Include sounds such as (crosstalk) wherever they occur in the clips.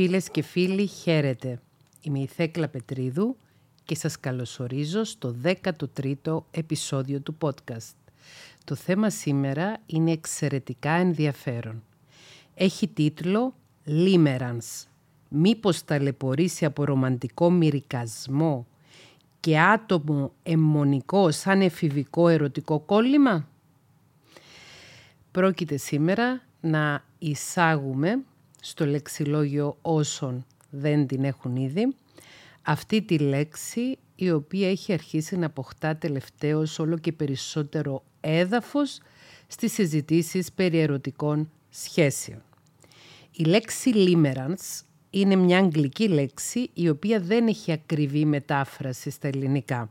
Φίλες και φίλοι, χαίρετε. Είμαι η Θέκλα Πετρίδου και σας καλωσορίζω στο 13ο επεισόδιο του podcast. Το θέμα σήμερα είναι εξαιρετικά ενδιαφέρον. Έχει τίτλο «Limerence». Μήπως ταλαιπωρήσει από ρομαντικό μυρικασμό και άτομο αιμονικό σαν εφηβικό ερωτικό κόλλημα; Πρόκειται σήμερα να εισάγουμε στο λεξιλόγιο όσων δεν την έχουν ήδη αυτή τη λέξη η οποία έχει αρχίσει να αποκτά τελευταίως όλο και περισσότερο έδαφος στις συζητήσεις περί ερωτικών σχέσεων. Η λέξη limerence είναι μια αγγλική λέξη η οποία δεν έχει ακριβή μετάφραση στα ελληνικά.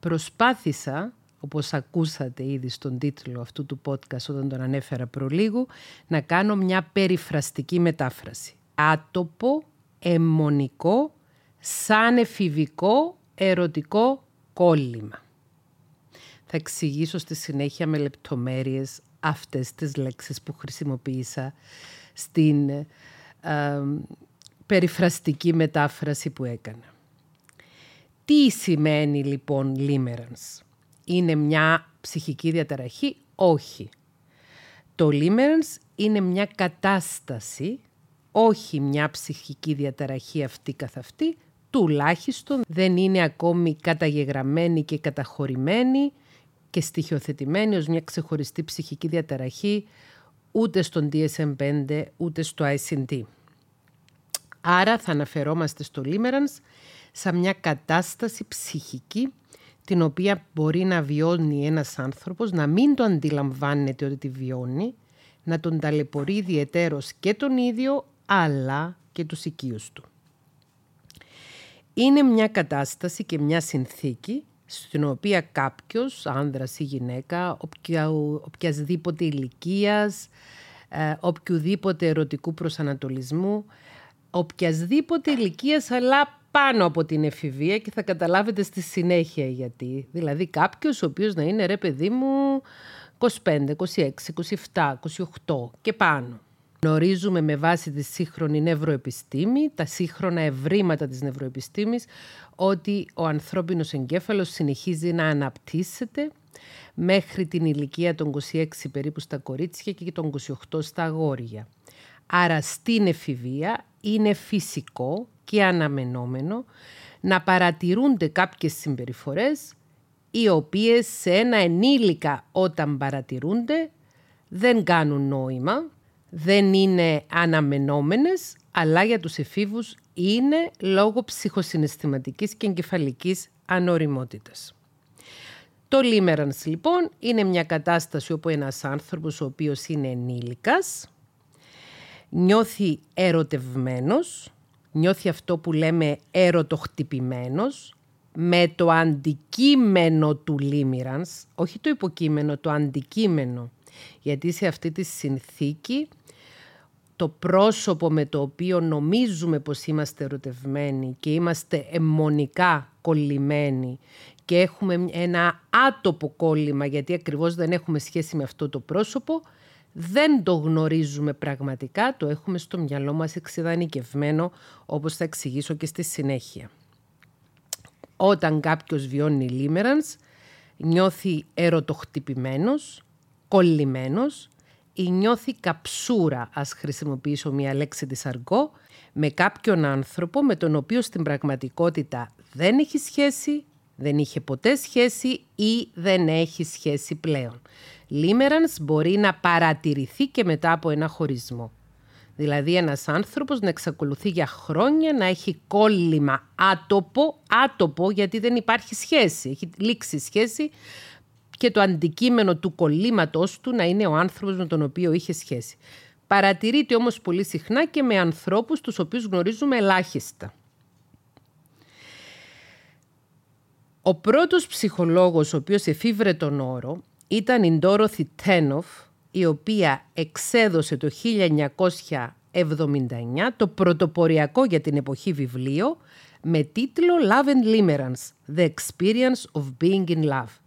Προσπάθησα, όπως ακούσατε ήδη στον τίτλο αυτού του podcast όταν τον ανέφερα προλίγου, να κάνω μια περιφραστική μετάφραση. Άτοπο, αιμονικό, σαν εφηβικό, ερωτικό κόλλημα. Θα εξηγήσω στη συνέχεια με λεπτομέρειες αυτές τις λέξεις που χρησιμοποίησα στην περιφραστική μετάφραση που έκανα. Τι σημαίνει λοιπόν limerence. Είναι μια ψυχική διαταραχή; Όχι. Το limerence είναι μια κατάσταση, όχι μια ψυχική διαταραχή αυτή καθ' αυτή, τουλάχιστον δεν είναι ακόμη καταγεγραμμένη και καταχωρημένη και στοιχειοθετημένη ως μια ξεχωριστή ψυχική διαταραχή ούτε στον DSM-5 ούτε στο ICD. Άρα θα αναφερόμαστε στο Limerence σαν μια κατάσταση ψυχική την οποία μπορεί να βιώνει ένας άνθρωπος, να μην το αντιλαμβάνεται ότι τη βιώνει, να τον ταλαιπωρεί ιδιαιτέρως και τον ίδιο, αλλά και τους οικείους του. Είναι μια κατάσταση και μια συνθήκη στην οποία κάποιος, άνδρας ή γυναίκα, οποια, οποιασδήποτε ηλικίας, ε, οποιοδήποτε ερωτικού προσανατολισμού, οποιασδήποτε ηλικίας αλλά πάνω από την εφηβεία και θα καταλάβετε στη συνέχεια γιατί. Δηλαδή κάποιος ο οποίος να είναι ρε παιδί μου 25, 26, 27, 28 και πάνω. Γνωρίζουμε με βάση τη σύγχρονη νευροεπιστήμη, τα σύγχρονα ευρήματα της νευροεπιστήμης, ότι ο ανθρώπινος εγκέφαλος συνεχίζει να αναπτύσσεται μέχρι την ηλικία των 26 περίπου στα κορίτσια και των 28 στα αγόρια. Άρα στην εφηβεία είναι φυσικό και αναμενόμενο να παρατηρούνται κάποιες συμπεριφορές οι οποίες σε ένα ενήλικα όταν παρατηρούνται δεν κάνουν νόημα, δεν είναι αναμενόμενες, αλλά για τους εφήβους είναι λόγω ψυχοσυναισθηματικής και εγκεφαλικής ανοριμότητας. Το limerence λοιπόν είναι μια κατάσταση όπου ένας άνθρωπος ο οποίος είναι ενήλικας νιώθει ερωτευμένος, νιώθει αυτό που λέμε ερωτοχτυπημένος, με το αντικείμενο του limerence, όχι το υποκείμενο, το αντικείμενο. Γιατί σε αυτή τη συνθήκη το πρόσωπο με το οποίο νομίζουμε πως είμαστε ερωτευμένοι και είμαστε αιμονικά κολλημένοι και έχουμε ένα άτοπο κόλλημα γιατί ακριβώς δεν έχουμε σχέση με αυτό το πρόσωπο, δεν το γνωρίζουμε πραγματικά, το έχουμε στο μυαλό μας εξειδανικευμένο, όπως θα εξηγήσω και στη συνέχεια. Όταν κάποιος βιώνει λίμερανς, νιώθει ερωτοχτυπημένος, κολλημένος ή νιώθει καψούρα, ας χρησιμοποιήσω μια λέξη της αργό, με κάποιον άνθρωπο με τον οποίο στην πραγματικότητα δεν έχει σχέση, δεν είχε ποτέ σχέση ή δεν έχει σχέση πλέον. Λίμερανς μπορεί να παρατηρηθεί και μετά από ένα χωρισμό. Δηλαδή ένας άνθρωπος να εξακολουθεί για χρόνια να έχει κόλλημα άτοπο, άτοπο γιατί δεν υπάρχει σχέση, έχει λήξει σχέση και το αντικείμενο του κολλήματος του να είναι ο άνθρωπος με τον οποίο είχε σχέση. Παρατηρείται όμως πολύ συχνά και με ανθρώπους τους οποίους γνωρίζουμε ελάχιστα. Ο πρώτος ψυχολόγος ο οποίος εφήβρε τον όρο ήταν η Ντόροθι Τένοφ, η οποία εξέδωσε το 1979 το πρωτοποριακό για την εποχή βιβλίο με τίτλο Love and Limerence, The Experience of Being in Love.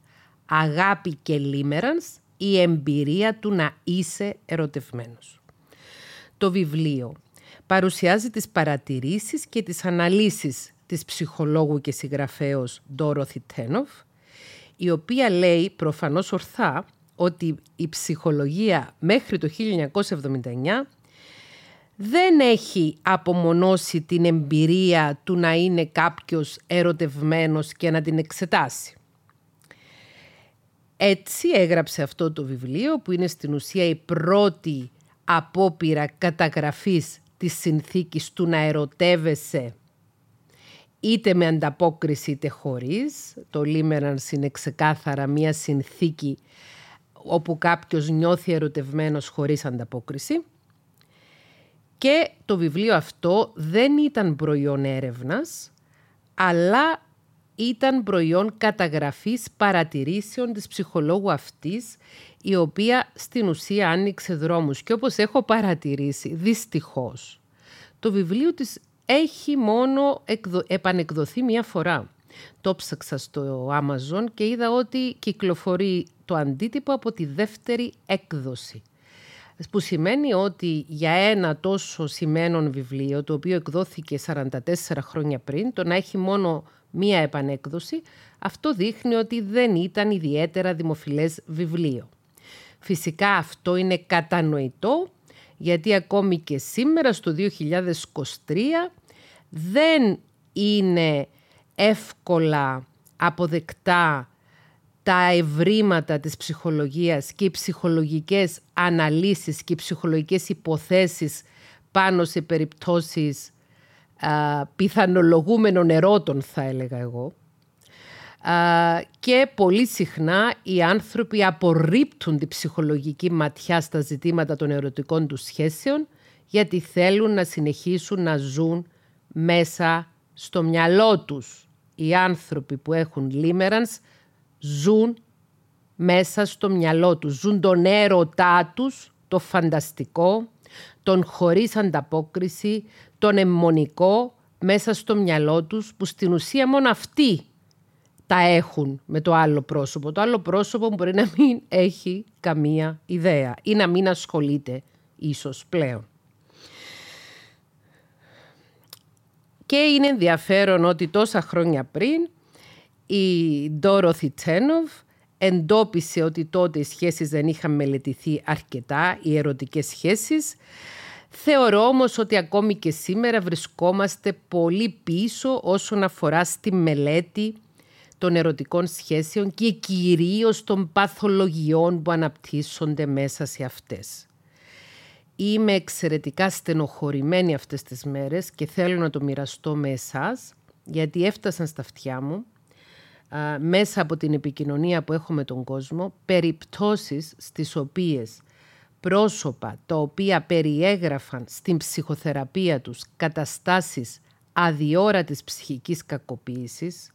Αγάπη και Limerence, η εμπειρία του να είσαι ερωτευμένος. Το βιβλίο παρουσιάζει τις παρατηρήσεις και τις αναλύσεις της ψυχολόγου και συγγραφέως Ντόροθι Τένοφ, η οποία λέει προφανώς ορθά ότι η ψυχολογία μέχρι το 1979 δεν έχει απομονώσει την εμπειρία του να είναι κάποιος ερωτευμένος και να την εξετάσει. Έτσι έγραψε αυτό το βιβλίο που είναι στην ουσία η πρώτη απόπειρα καταγραφής της συνθήκης του να ερωτεύεσαι είτε με ανταπόκριση είτε χωρίς. Το Λίμερανς είναι ξεκάθαρα μία συνθήκη όπου κάποιος νιώθει ερωτευμένος χωρίς ανταπόκριση. Και το βιβλίο αυτό δεν ήταν προϊόν έρευνας, αλλά ήταν προϊόν καταγραφής παρατηρήσεων της ψυχολόγου αυτής, η οποία στην ουσία άνοιξε δρόμους. Και όπως έχω παρατηρήσει, δυστυχώς, το βιβλίο της έχει μόνο επανεκδοθεί μία φορά. Το ψάξα στο Amazon και είδα ότι κυκλοφορεί το αντίτυπο από τη δεύτερη έκδοση. Που σημαίνει ότι για ένα τόσο σημαίνον βιβλίο, το οποίο εκδόθηκε 44 χρόνια πριν, το να έχει μόνο μία επανέκδοση, αυτό δείχνει ότι δεν ήταν ιδιαίτερα δημοφιλές βιβλίο. Φυσικά αυτό είναι κατανοητό, γιατί ακόμη και σήμερα στο 2023 δεν είναι εύκολα αποδεκτά τα ευρήματα της ψυχολογίας και οι ψυχολογικές αναλύσεις και οι ψυχολογικές υποθέσεις πάνω σε περιπτώσεις α, πιθανολογούμενων ερώτων θα έλεγα εγώ. Και πολύ συχνά οι άνθρωποι απορρίπτουν τη ψυχολογική ματιά στα ζητήματα των ερωτικών τους σχέσεων γιατί θέλουν να συνεχίσουν να ζουν μέσα στο μυαλό τους. Οι άνθρωποι που έχουν λίμερανς ζουν μέσα στο μυαλό τους. Ζουν τον έρωτά τους, το φανταστικό, τον χωρίς ανταπόκριση, τον αιμονικό μέσα στο μυαλό τους που στην ουσία μόνο αυτοί τα έχουν με το άλλο πρόσωπο. Το άλλο πρόσωπο μπορεί να μην έχει καμία ιδέα ή να μην ασχολείται ίσως πλέον. Και είναι ενδιαφέρον ότι τόσα χρόνια πριν η Ντόροθι Τσένοβ εντόπισε ότι τότε οι σχέσεις δεν είχαν μελετηθεί αρκετά, οι ερωτικές σχέσεις. Θεωρώ όμως ότι ακόμη και σήμερα βρισκόμαστε πολύ πίσω όσον αφορά στη μελέτη των ερωτικών σχέσεων και κυρίως των παθολογιών που αναπτύσσονται μέσα σε αυτές. Είμαι εξαιρετικά στενοχωρημένη αυτές τις μέρες και θέλω να το μοιραστώ με εσάς, γιατί έφτασαν στα αυτιά μου, μέσα από την επικοινωνία που έχω με τον κόσμο, περιπτώσεις στις οποίες πρόσωπα τα οποία περιέγραφαν στην ψυχοθεραπεία τους καταστάσεις αδιόρατης ψυχικής κακοποίησης,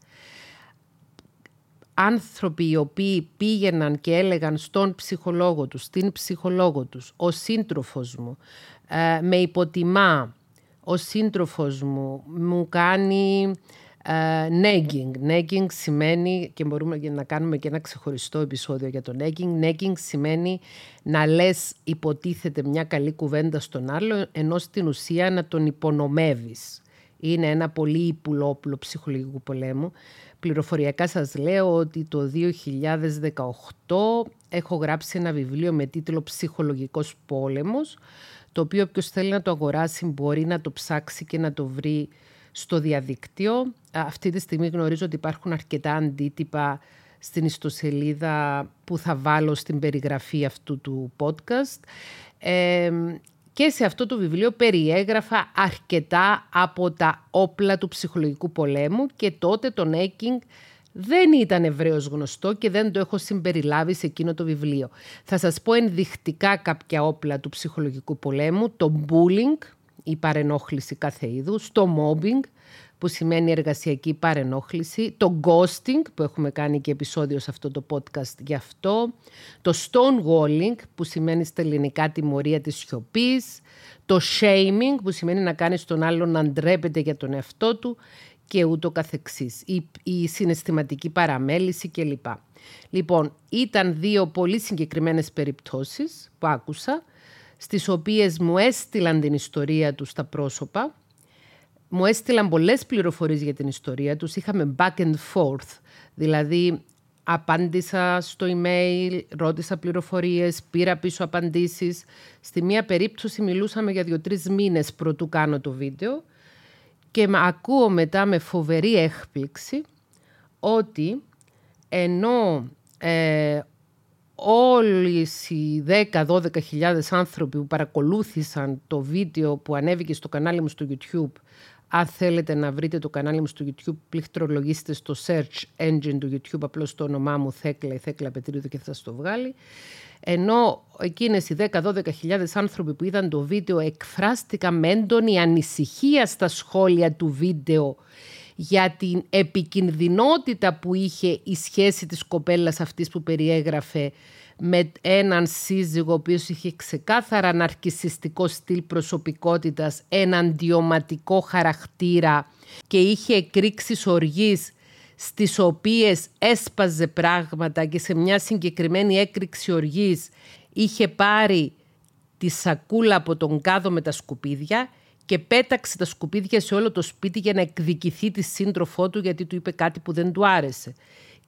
άνθρωποι οι οποίοι πήγαιναν και έλεγαν στον ψυχολόγο τους, στην ψυχολόγο τους, ο σύντροφος μου ε, με υποτιμά, ο σύντροφος μου μου κάνει ε, negging. Negging σημαίνει, και μπορούμε να κάνουμε και ένα ξεχωριστό επεισόδιο για το negging, negging σημαίνει να λες υποτίθεται μια καλή κουβέντα στον άλλο, ενώ στην ουσία να τον υπονομεύεις. Είναι ένα πολύ υπουλόπουλο ψυχολογικού πολέμου Πληροφοριακά σας λέω ότι το 2018 έχω γράψει ένα βιβλίο με τίτλο «Ψυχολογικός πόλεμος», το οποίο όποιος θέλει να το αγοράσει μπορεί να το ψάξει και να το βρει στο διαδίκτυο. Αυτή τη στιγμή γνωρίζω ότι υπάρχουν αρκετά αντίτυπα στην ιστοσελίδα που θα βάλω στην περιγραφή αυτού του podcast. Ε, και σε αυτό το βιβλίο περιέγραφα αρκετά από τα όπλα του ψυχολογικού πολέμου και τότε το Νέκινγκ δεν ήταν ευρέως γνωστό και δεν το έχω συμπεριλάβει σε εκείνο το βιβλίο. Θα σας πω ενδεικτικά κάποια όπλα του ψυχολογικού πολέμου, το bullying, η παρενόχληση κάθε είδους, το mobbing, που σημαίνει εργασιακή παρενόχληση, το ghosting που έχουμε κάνει και επεισόδιο σε αυτό το podcast γι' αυτό, το stonewalling που σημαίνει στα ελληνικά τιμωρία της σιωπής, το shaming που σημαίνει να κάνεις τον άλλον να ντρέπεται για τον εαυτό του και ούτω καθεξής, η, η συναισθηματική παραμέληση κλπ. Λοιπόν, ήταν δύο πολύ συγκεκριμένες περιπτώσεις που άκουσα στις οποίες μου έστειλαν την ιστορία τους τα πρόσωπα. Μου έστειλαν πολλές πληροφορίες για την ιστορία τους. Είχαμε back and forth, δηλαδή απάντησα στο email, ρώτησα πληροφορίες, πήρα πίσω απαντήσεις. Στη μία περίπτωση μιλούσαμε για δύο-τρεις μήνες πρωτού κάνω το βίντεο και ακούω μετά με φοβερή έκπληξη ότι ενώ ε, όλοι οι 10-12 χιλιάδες άνθρωποι που παρακολούθησαν το βίντεο που ανέβηκε στο κανάλι μου στο YouTube αν θέλετε να βρείτε το κανάλι μου στο YouTube, πληκτρολογήστε στο search engine του YouTube απλώς το όνομά μου Θέκλα ή Θέκλα Πετρίδου και θα το βγάλει. Ενώ εκείνες οι 10-12 χιλιάδες άνθρωποι που είδαν το βίντεο εκφράστηκαν με έντονη ανησυχία στα σχόλια του βίντεο για την επικινδυνότητα που είχε η σχέση της κοπέλας αυτής που περιέγραφε με έναν σύζυγο ο οποίος είχε ξεκάθαρα ναρκισιστικό στυλ προσωπικότητας, εναντιωματικό χαρακτήρα και είχε εκρήξεις οργής στις οποίες έσπαζε πράγματα και σε μια συγκεκριμένη έκρηξη οργής είχε πάρει τη σακούλα από τον κάδο με τα σκουπίδια και πέταξε τα σκουπίδια σε όλο το σπίτι για να εκδικηθεί τη σύντροφό του γιατί του είπε κάτι που δεν του άρεσε.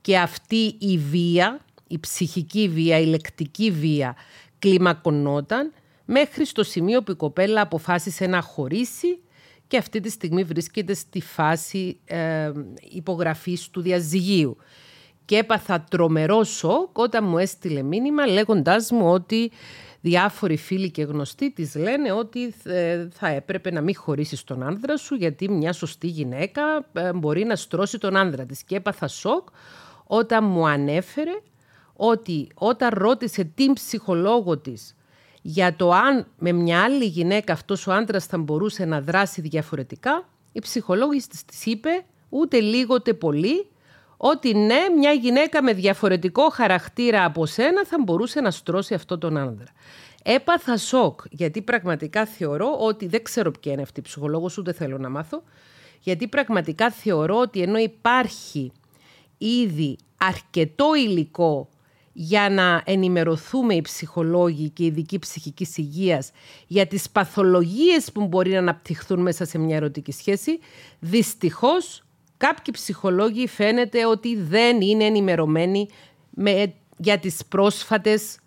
Και αυτή η βία, η ψυχική βία, η λεκτική βία κλιμακωνόταν μέχρι στο σημείο που η κοπέλα αποφάσισε να χωρίσει και αυτή τη στιγμή βρίσκεται στη φάση ε, υπογραφής του διαζυγίου. Και έπαθα τρομερό σοκ όταν μου έστειλε μήνυμα λέγοντάς μου ότι διάφοροι φίλοι και γνωστοί της λένε ότι ε, θα έπρεπε να μην χωρίσεις τον άνδρα σου γιατί μια σωστή γυναίκα ε, μπορεί να στρώσει τον άνδρα της. Και έπαθα σοκ όταν μου ανέφερε ότι όταν ρώτησε την ψυχολόγο της για το αν με μια άλλη γυναίκα αυτός ο άντρας θα μπορούσε να δράσει διαφορετικά, η ψυχολόγος της είπε ούτε λίγο ούτε πολύ ότι ναι, μια γυναίκα με διαφορετικό χαρακτήρα από σένα θα μπορούσε να στρώσει αυτό τον άνδρα. Έπαθα σοκ, γιατί πραγματικά θεωρώ ότι δεν ξέρω ποια είναι αυτή η ψυχολόγος, ούτε θέλω να μάθω, γιατί πραγματικά θεωρώ ότι ενώ υπάρχει ήδη αρκετό υλικό για να ενημερωθούμε οι ψυχολόγοι και οι ειδικοί ψυχικής υγείας για τις παθολογίες που μπορεί να αναπτυχθούν μέσα σε μια ερωτική σχέση, δυστυχώς κάποιοι ψυχολόγοι φαίνεται ότι δεν είναι ενημερωμένοι με, για τις πρόσφατες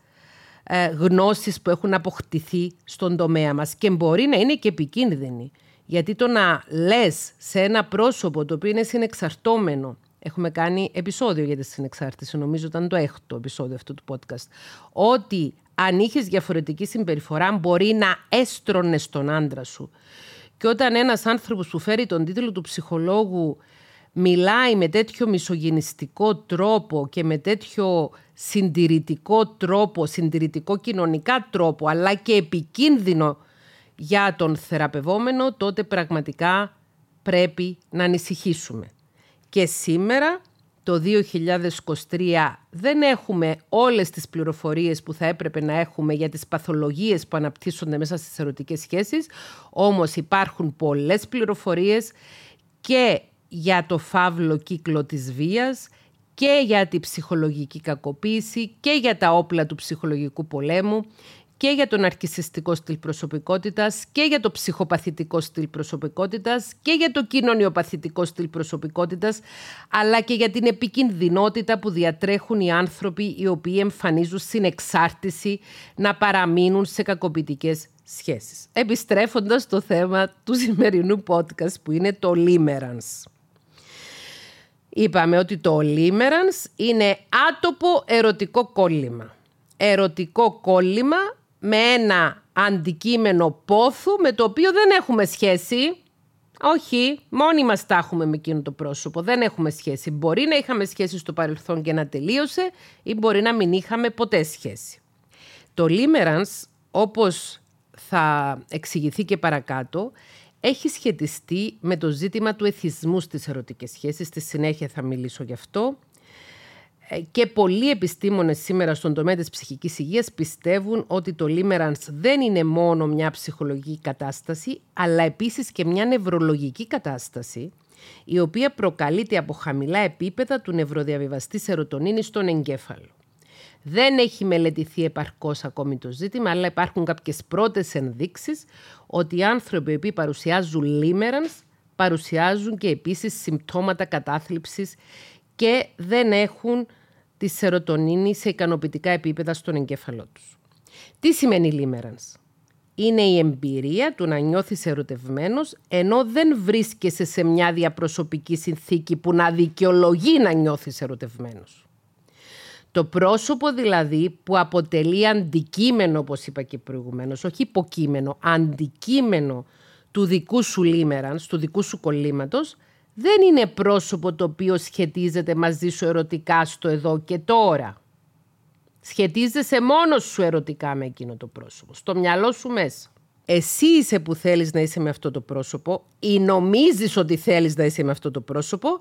ε, γνώσεις που έχουν αποκτηθεί στον τομέα μας και μπορεί να είναι και επικίνδυνοι. Γιατί το να λες σε ένα πρόσωπο το οποίο είναι συνεξαρτώμενο Έχουμε κάνει επεισόδιο για τη συνεξάρτηση, νομίζω ήταν το έκτο επεισόδιο αυτού του podcast. Ότι αν είχες διαφορετική συμπεριφορά, μπορεί να έστρωνες τον άντρα σου. Και όταν ένας άνθρωπος που φέρει τον τίτλο του ψυχολόγου μιλάει με τέτοιο μισογενιστικό τρόπο και με τέτοιο συντηρητικό τρόπο, συντηρητικό κοινωνικά τρόπο, αλλά και επικίνδυνο για τον θεραπευόμενο, τότε πραγματικά πρέπει να ανησυχήσουμε. Και σήμερα, το 2023, δεν έχουμε όλες τις πληροφορίες που θα έπρεπε να έχουμε για τις παθολογίες που αναπτύσσονται μέσα στις ερωτικές σχέσεις, όμως υπάρχουν πολλές πληροφορίες και για το φαύλο κύκλο της βίας και για τη ψυχολογική κακοποίηση και για τα όπλα του ψυχολογικού πολέμου και για τον αρκισιστικό στυλ προσωπικότητας και για το ψυχοπαθητικό στυλ προσωπικότητας και για το κοινωνιοπαθητικό στυλ προσωπικότητας αλλά και για την επικινδυνότητα που διατρέχουν οι άνθρωποι οι οποίοι εμφανίζουν συνεξάρτηση να παραμείνουν σε κακοποιητικές σχέσεις. Επιστρέφοντας στο θέμα του σημερινού podcast που είναι το Limerence. Είπαμε ότι το Limerence είναι άτοπο ερωτικό κόλλημα. Ερωτικό κόλλημα με ένα αντικείμενο πόθου με το οποίο δεν έχουμε σχέση. Όχι, μόνοι μας τα έχουμε με εκείνο το πρόσωπο. Δεν έχουμε σχέση. Μπορεί να είχαμε σχέση στο παρελθόν και να τελείωσε ή μπορεί να μην είχαμε ποτέ σχέση. Το limerence, όπως θα εξηγηθεί και παρακάτω, έχει σχετιστεί με το ζήτημα του εθισμού στις ερωτικές σχέσεις. Στη συνέχεια θα μιλήσω γι' αυτό. Ε, και πολλοί επιστήμονες σήμερα στον τομέα της ψυχικής υγείας πιστεύουν ότι το limerence δεν είναι μόνο μια ψυχολογική κατάσταση, αλλά επίσης και μια νευρολογική κατάσταση, η οποία προκαλείται από χαμηλά επίπεδα του νευροδιαβιβαστή σερωτονίνη στον εγκέφαλο. Δεν έχει μελετηθεί επαρκώς ακόμη το ζήτημα, αλλά υπάρχουν κάποιες πρώτες ενδείξεις ότι οι άνθρωποι που παρουσιάζουν λίμερανς παρουσιάζουν και επίσης συμπτώματα κατάθλιψης και δεν έχουν τη σερωτονίνη σε ικανοποιητικά επίπεδα στον εγκέφαλό τους. Τι σημαίνει λίμερανς; Είναι η εμπειρία του να νιώθεις ερωτευμένος ενώ δεν βρίσκεσαι σε μια διαπροσωπική συνθήκη που να δικαιολογεί να νιώθεις ερωτευμένος. Το πρόσωπο δηλαδή που αποτελεί αντικείμενο, όπως είπα και προηγουμένως, όχι υποκείμενο, αντικείμενο του δικού σου λίμερανς, του δικού σου κολλήματος, δεν είναι πρόσωπο το οποίο σχετίζεται μαζί σου ερωτικά στο εδώ και τώρα. Σχετίζεσαι μόνος σου ερωτικά με εκείνο το πρόσωπο, στο μυαλό σου μέσα. Εσύ είσαι που θέλεις να είσαι με αυτό το πρόσωπο ή νομίζεις ότι θέλεις να είσαι με αυτό το πρόσωπο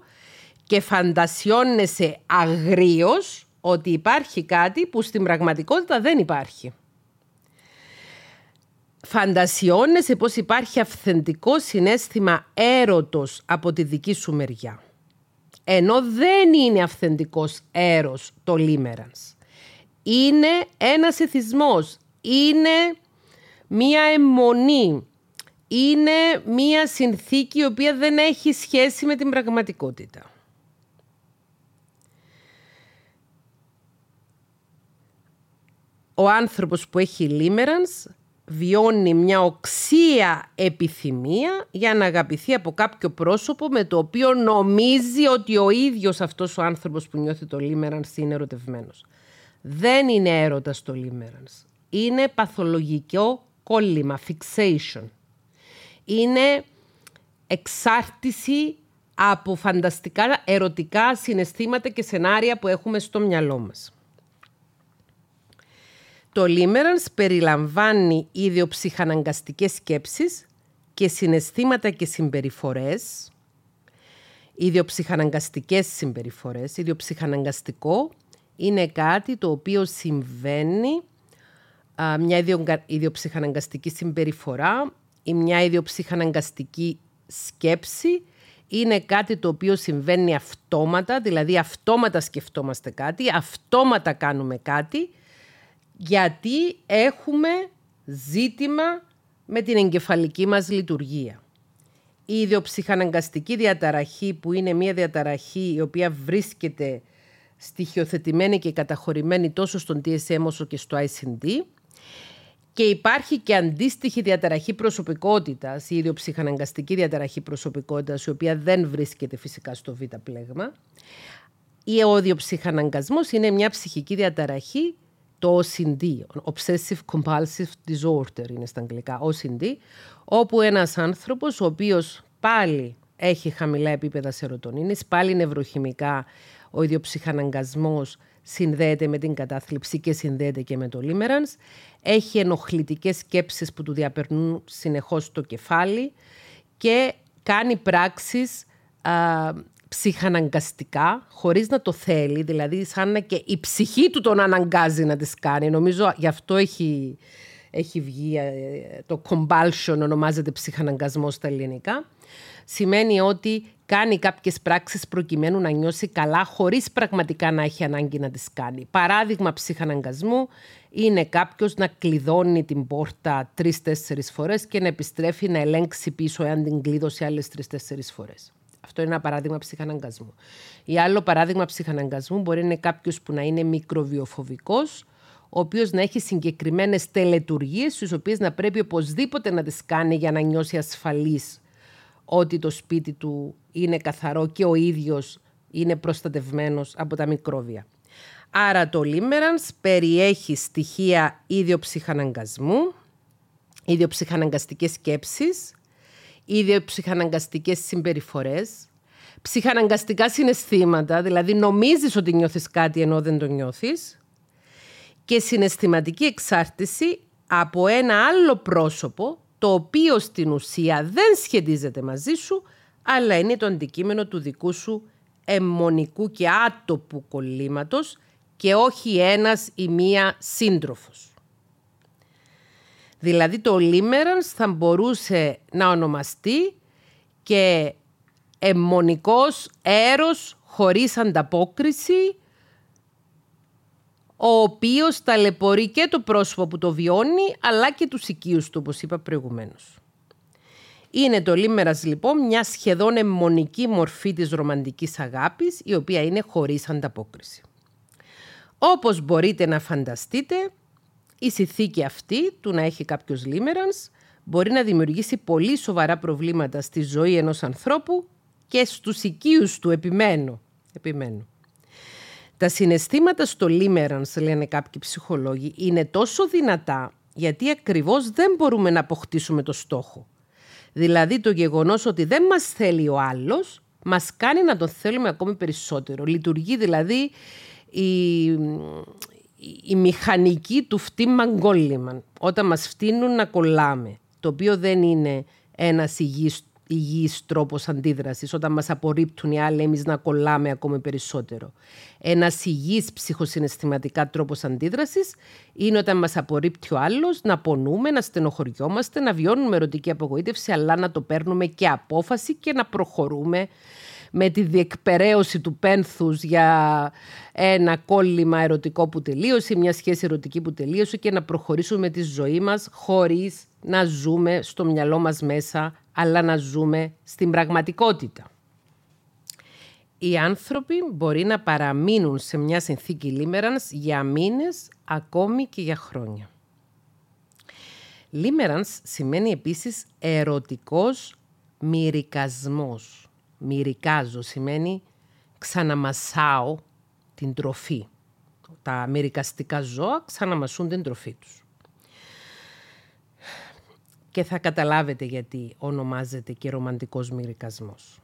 και φαντασιώνεσαι αγρίως ότι υπάρχει κάτι που στην πραγματικότητα δεν υπάρχει φαντασιώνεσαι πως υπάρχει αυθεντικό συνέστημα έρωτος από τη δική σου μεριά. Ενώ δεν είναι αυθεντικός έρος το λίμερανς. Είναι ένας εθισμός, είναι μία αιμονή, είναι μία συνθήκη η οποία δεν έχει σχέση με την πραγματικότητα. Ο άνθρωπος που έχει λίμερανς βιώνει μια οξία επιθυμία για να αγαπηθεί από κάποιο πρόσωπο με το οποίο νομίζει ότι ο ίδιος αυτός ο άνθρωπος που νιώθει το λίμερανς είναι ερωτευμένος. Δεν είναι έρωτας το λίμερανς. Είναι παθολογικό κόλλημα, fixation. Είναι εξάρτηση από φανταστικά ερωτικά συναισθήματα και σενάρια που έχουμε στο μυαλό μας. Το Limerence περιλαμβάνει ιδιοψυχαναγκαστικές σκέψεις και συναισθήματα και συμπεριφορές, ιδιοψυχαναγκαστικές συμπεριφορές. Ιδιοψυχαναγκαστικό είναι κάτι το οποίο συμβαίνει μια ιδιοψυχαναγκαστική συμπεριφορά ή μια ιδιοψυχαναγκαστική σκέψη είναι κάτι το οποίο συμβαίνει αυτόματα, δηλαδή αυτόματα σκεφτόμαστε κάτι, αυτόματα κάνουμε κάτι γιατί έχουμε ζήτημα με την εγκεφαλική μας λειτουργία. Η ιδιοψυχαναγκαστική διαταραχή που είναι μια διαταραχή η οποία βρίσκεται στοιχειοθετημένη και καταχωρημένη τόσο στον TSM όσο και στο ICD και υπάρχει και αντίστοιχη διαταραχή προσωπικότητας, η ιδιοψυχαναγκαστική διαταραχή προσωπικότητας, η οποία δεν βρίσκεται φυσικά στο β' πλέγμα. Ο ιδιοψυχαναγκασμός είναι μια ψυχική διαταραχή το OCD, Obsessive Compulsive Disorder είναι στα αγγλικά, OCD, όπου ένας άνθρωπος ο οποίος πάλι έχει χαμηλά επίπεδα σερωτονίνης, πάλι νευροχημικά ο ιδιοψυχαναγκασμός συνδέεται με την κατάθλιψη και συνδέεται και με το λίμερανς, έχει ενοχλητικές σκέψεις που του διαπερνούν συνεχώς το κεφάλι και κάνει πράξεις ψυχαναγκαστικά, χωρίς να το θέλει, δηλαδή σαν και η ψυχή του τον αναγκάζει να τις κάνει. Νομίζω γι' αυτό έχει, έχει βγει ε, το compulsion, ονομάζεται ψυχαναγκασμός στα ελληνικά. Σημαίνει ότι κάνει κάποιες πράξεις προκειμένου να νιώσει καλά χωρίς πραγματικά να έχει ανάγκη να τις κάνει. Παράδειγμα ψυχαναγκασμού είναι κάποιος να κλειδώνει την πόρτα τρεις-τέσσερις φορές και να επιστρέφει να ελέγξει πίσω εάν την κλείδωσε άλλες τρεις-τέσσερις φορές. Αυτό είναι ένα παράδειγμα ψυχαναγκασμού. Ή άλλο παράδειγμα ψυχαναγκασμού μπορεί να είναι κάποιος που να είναι μικροβιοφοβικός, ο οποίος να έχει συγκεκριμένες τελετουργίες, τι οποίες να πρέπει οπωσδήποτε να τις κάνει για να νιώσει ασφαλής ότι το σπίτι του είναι καθαρό και ο ίδιος είναι προστατευμένος από τα μικρόβια. Άρα το Limerence περιέχει στοιχεία ιδιοψυχαναγκασμού, ιδιοψυχαναγκαστικές σκέψεις, ιδιοψυχαναγκαστικές συμπεριφορές, ψυχαναγκαστικά συναισθήματα, δηλαδή νομίζεις ότι νιώθεις κάτι ενώ δεν το νιώθεις, και συναισθηματική εξάρτηση από ένα άλλο πρόσωπο, το οποίο στην ουσία δεν σχετίζεται μαζί σου, αλλά είναι το αντικείμενο του δικού σου αιμονικού και άτοπου κολλήματος και όχι ένας ή μία σύντροφος. Δηλαδή το limerence θα μπορούσε να ονομαστεί και αιμονικός έρος χωρίς ανταπόκριση ο οποίος ταλαιπωρεί και το πρόσωπο που το βιώνει, αλλά και τους οικείους του, όπως είπα προηγουμένως. Είναι το λίμερας λοιπόν μια σχεδόν αιμονική μορφή της ρομαντικής αγάπης, η οποία είναι χωρίς ανταπόκριση. Όπως μπορείτε να φανταστείτε, η συνθήκη αυτή του να έχει κάποιος λίμερανς μπορεί να δημιουργήσει πολύ σοβαρά προβλήματα στη ζωή ενός ανθρώπου και στους οικείους του επιμένω. επιμένω. Τα συναισθήματα στο λίμερανς, λένε κάποιοι ψυχολόγοι, είναι τόσο δυνατά γιατί ακριβώς δεν μπορούμε να αποκτήσουμε το στόχο. Δηλαδή το γεγονός ότι δεν μας θέλει ο άλλος, μας κάνει να τον θέλουμε ακόμη περισσότερο. Λειτουργεί δηλαδή η, η μηχανική του φτύμαν κόλλημαν, όταν μας φτύνουν να κολλάμε, το οποίο δεν είναι ένας υγιής υγιής τρόπος αντίδρασης, όταν μας απορρίπτουν οι άλλοι εμείς να κολλάμε ακόμη περισσότερο. Ένας υγιής ψυχοσυναισθηματικά τρόπος αντίδρασης είναι όταν μας απορρίπτει ο άλλος να πονούμε, να στενοχωριόμαστε, να βιώνουμε ερωτική απογοήτευση, αλλά να το παίρνουμε και απόφαση και να προχωρούμε με τη διεκπαιρέωση του πένθους για ένα κόλλημα ερωτικό που τελείωσε, μια σχέση ερωτική που τελείωσε και να προχωρήσουμε τη ζωή μας χωρίς να ζούμε στο μυαλό μας μέσα, αλλά να ζούμε στην πραγματικότητα. Οι άνθρωποι μπορεί να παραμείνουν σε μια συνθήκη λίμερανς για μήνες, ακόμη και για χρόνια. Λίμερανς σημαίνει επίσης ερωτικός μυρικασμός. Μυρικάζω σημαίνει ξαναμασάω την τροφή. Τα μυρικαστικά ζώα ξαναμασούν την τροφή τους και θα καταλάβετε γιατί ονομάζεται και ρομαντικός μυρικασμός.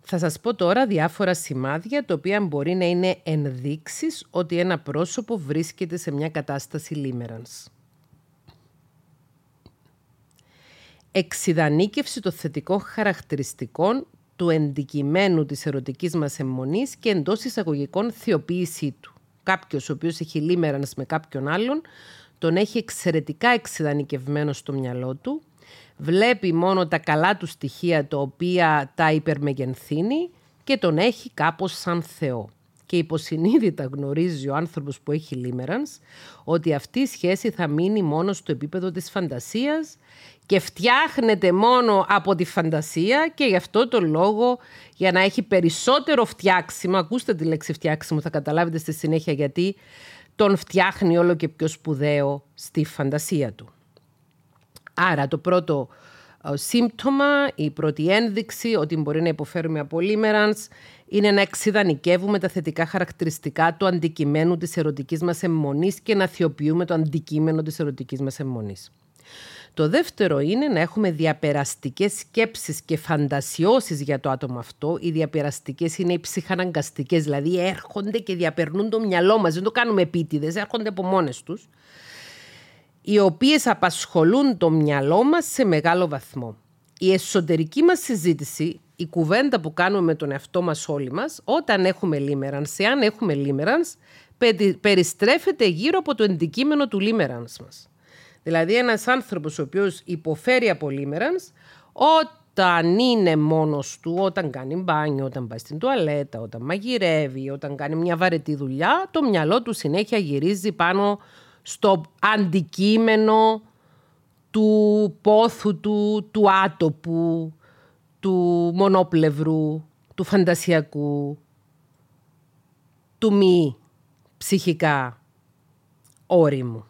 Θα σας πω τώρα διάφορα σημάδια, τα οποία μπορεί να είναι ενδείξεις ότι ένα πρόσωπο βρίσκεται σε μια κατάσταση λίμερανς. Εξιδανίκευση των θετικών χαρακτηριστικών του εντικημένου της ερωτικής μας αιμονής και εντός εισαγωγικών θεοποίησή του. Κάποιος ο οποίος έχει λίμερανς με κάποιον άλλον τον έχει εξαιρετικά εξειδανικευμένο στο μυαλό του, βλέπει μόνο τα καλά του στοιχεία τα οποία τα υπερμεγενθύνει και τον έχει κάπως σαν Θεό. Και υποσυνείδητα γνωρίζει ο άνθρωπος που έχει λίμερανς ότι αυτή η σχέση θα μείνει μόνο στο επίπεδο της φαντασίας και φτιάχνεται μόνο από τη φαντασία και γι' αυτό το λόγο για να έχει περισσότερο φτιάξιμο, ακούστε τη λέξη φτιάξιμο, θα καταλάβετε στη συνέχεια γιατί, τον φτιάχνει όλο και πιο σπουδαίο στη φαντασία του. Άρα το πρώτο ε, σύμπτωμα, η πρώτη ένδειξη ότι μπορεί να υποφέρουμε από λίμερανς είναι να εξειδανικεύουμε τα θετικά χαρακτηριστικά του αντικειμένου της ερωτικής μας αιμονής και να θειοποιούμε το αντικείμενο της ερωτικής μας αιμονής. Το δεύτερο είναι να έχουμε διαπεραστικές σκέψεις και φαντασιώσεις για το άτομο αυτό. Οι διαπεραστικές είναι οι ψυχαναγκαστικές, δηλαδή έρχονται και διαπερνούν το μυαλό μας. Δεν το κάνουμε επίτηδες, έρχονται από μόνες τους. Οι οποίες απασχολούν το μυαλό μας σε μεγάλο βαθμό. Η εσωτερική μας συζήτηση, η κουβέντα που κάνουμε με τον εαυτό μας όλοι μας, όταν έχουμε λίμερανς, εάν έχουμε λίμερανς, περιστρέφεται γύρω από το αντικείμενο του λίμερανς μας. Δηλαδή ένας άνθρωπος ο οποίος υποφέρει από λίμερανς, όταν είναι μόνος του, όταν κάνει μπάνιο, όταν πάει στην τουαλέτα, όταν μαγειρεύει, όταν κάνει μια βαρετή δουλειά, το μυαλό του συνέχεια γυρίζει πάνω στο αντικείμενο του πόθου του, του άτοπου, του μονόπλευρου, του φαντασιακού, του μη ψυχικά όριμου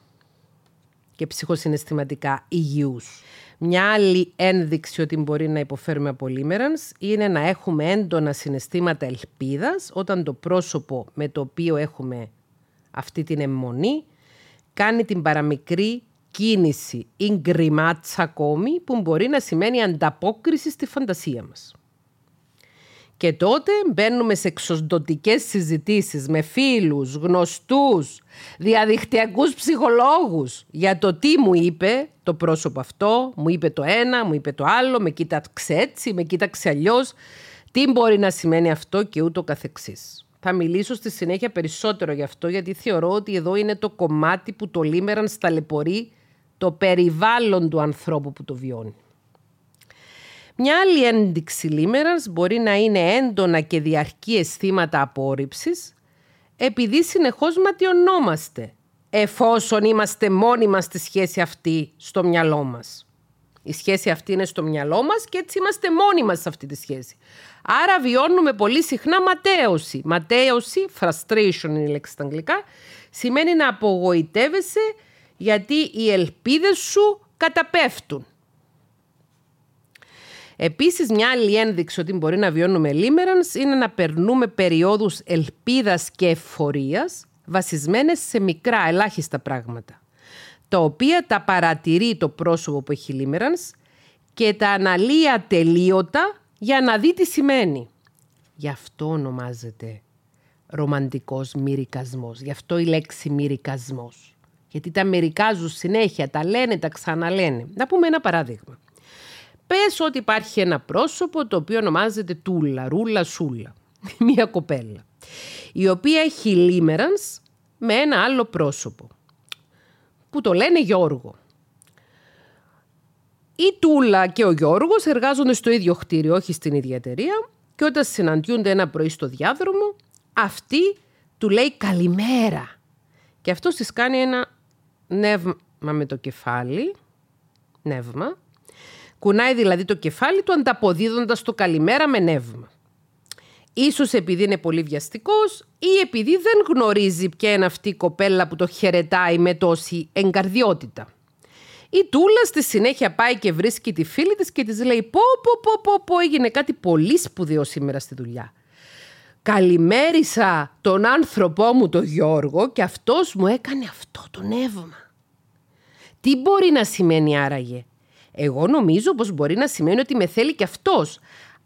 και ψυχοσυναισθηματικά υγιούς. Μια άλλη ένδειξη ότι μπορεί να υποφέρουμε από λίμερανς είναι να έχουμε έντονα συναισθήματα ελπίδας όταν το πρόσωπο με το οποίο έχουμε αυτή την αιμονή κάνει την παραμικρή κίνηση ή γκριμάτσα ακόμη που μπορεί να σημαίνει ανταπόκριση στη φαντασία μας. Και τότε μπαίνουμε σε εξοσδοτικές συζητήσεις με φίλους, γνωστούς, διαδικτυακούς ψυχολόγους για το τι μου είπε το πρόσωπο αυτό, μου είπε το ένα, μου είπε το άλλο, με κοίταξε έτσι, με κοίταξε αλλιώς. Τι μπορεί να σημαίνει αυτό και ούτω καθεξής. Θα μιλήσω στη συνέχεια περισσότερο γι' αυτό γιατί θεωρώ ότι εδώ είναι το κομμάτι που το λίμεραν σταλαιπωρεί το περιβάλλον του ανθρώπου που το βιώνει. Μια άλλη ένδειξη λίμερας μπορεί να είναι έντονα και διαρκή αισθήματα απόρριψης, επειδή συνεχώς ματιωνόμαστε, εφόσον είμαστε μόνοι μας στη σχέση αυτή στο μυαλό μας. Η σχέση αυτή είναι στο μυαλό μας και έτσι είμαστε μόνοι μας σε αυτή τη σχέση. Άρα βιώνουμε πολύ συχνά ματέωση. Ματέωση, frustration είναι η λέξη στα αγγλικά, σημαίνει να απογοητεύεσαι γιατί οι ελπίδες σου καταπέφτουν. Επίσης, μια άλλη ένδειξη ότι μπορεί να βιώνουμε λίμερανς είναι να περνούμε περιόδους ελπίδας και εφορίας βασισμένες σε μικρά, ελάχιστα πράγματα, τα οποία τα παρατηρεί το πρόσωπο που έχει λίμερανς και τα αναλύει ατελείωτα για να δει τι σημαίνει. Γι' αυτό ονομάζεται ρομαντικός μυρικασμός. Γι' αυτό η λέξη μυρικασμός. Γιατί τα μυρικάζουν συνέχεια, τα λένε, τα ξαναλένε. Να πούμε ένα παράδειγμα. Πες ότι υπάρχει ένα πρόσωπο το οποίο ονομάζεται Τούλα, Ρούλα, Σούλα. (laughs) Μία κοπέλα. Η οποία έχει λίμερανς με ένα άλλο πρόσωπο. Που το λένε Γιώργο. Η Τούλα και ο Γιώργος εργάζονται στο ίδιο κτίριο, όχι στην ίδια εταιρεία. Και όταν συναντιούνται ένα πρωί στο διάδρομο, αυτή του λέει καλημέρα. Και αυτός της κάνει ένα νεύμα με το κεφάλι. Νεύμα. Κουνάει δηλαδή το κεφάλι του ανταποδίδοντας το καλημέρα με νεύμα. Ίσως επειδή είναι πολύ βιαστικός ή επειδή δεν γνωρίζει ποια είναι αυτή η κοπέλα που το χαιρετάει με τόση εγκαρδιότητα. Η Τούλα στη συνέχεια πάει και βρίσκει τη φίλη της και της λέει πω πω πω πω πω έγινε κάτι πολύ σπουδαίο σήμερα στη δουλειά. Καλημέρισα τον άνθρωπό μου τον Γιώργο και αυτός μου έκανε αυτό το νεύμα. Τι μπορεί να σημαίνει άραγε. Εγώ νομίζω πως μπορεί να σημαίνει ότι με θέλει και αυτός.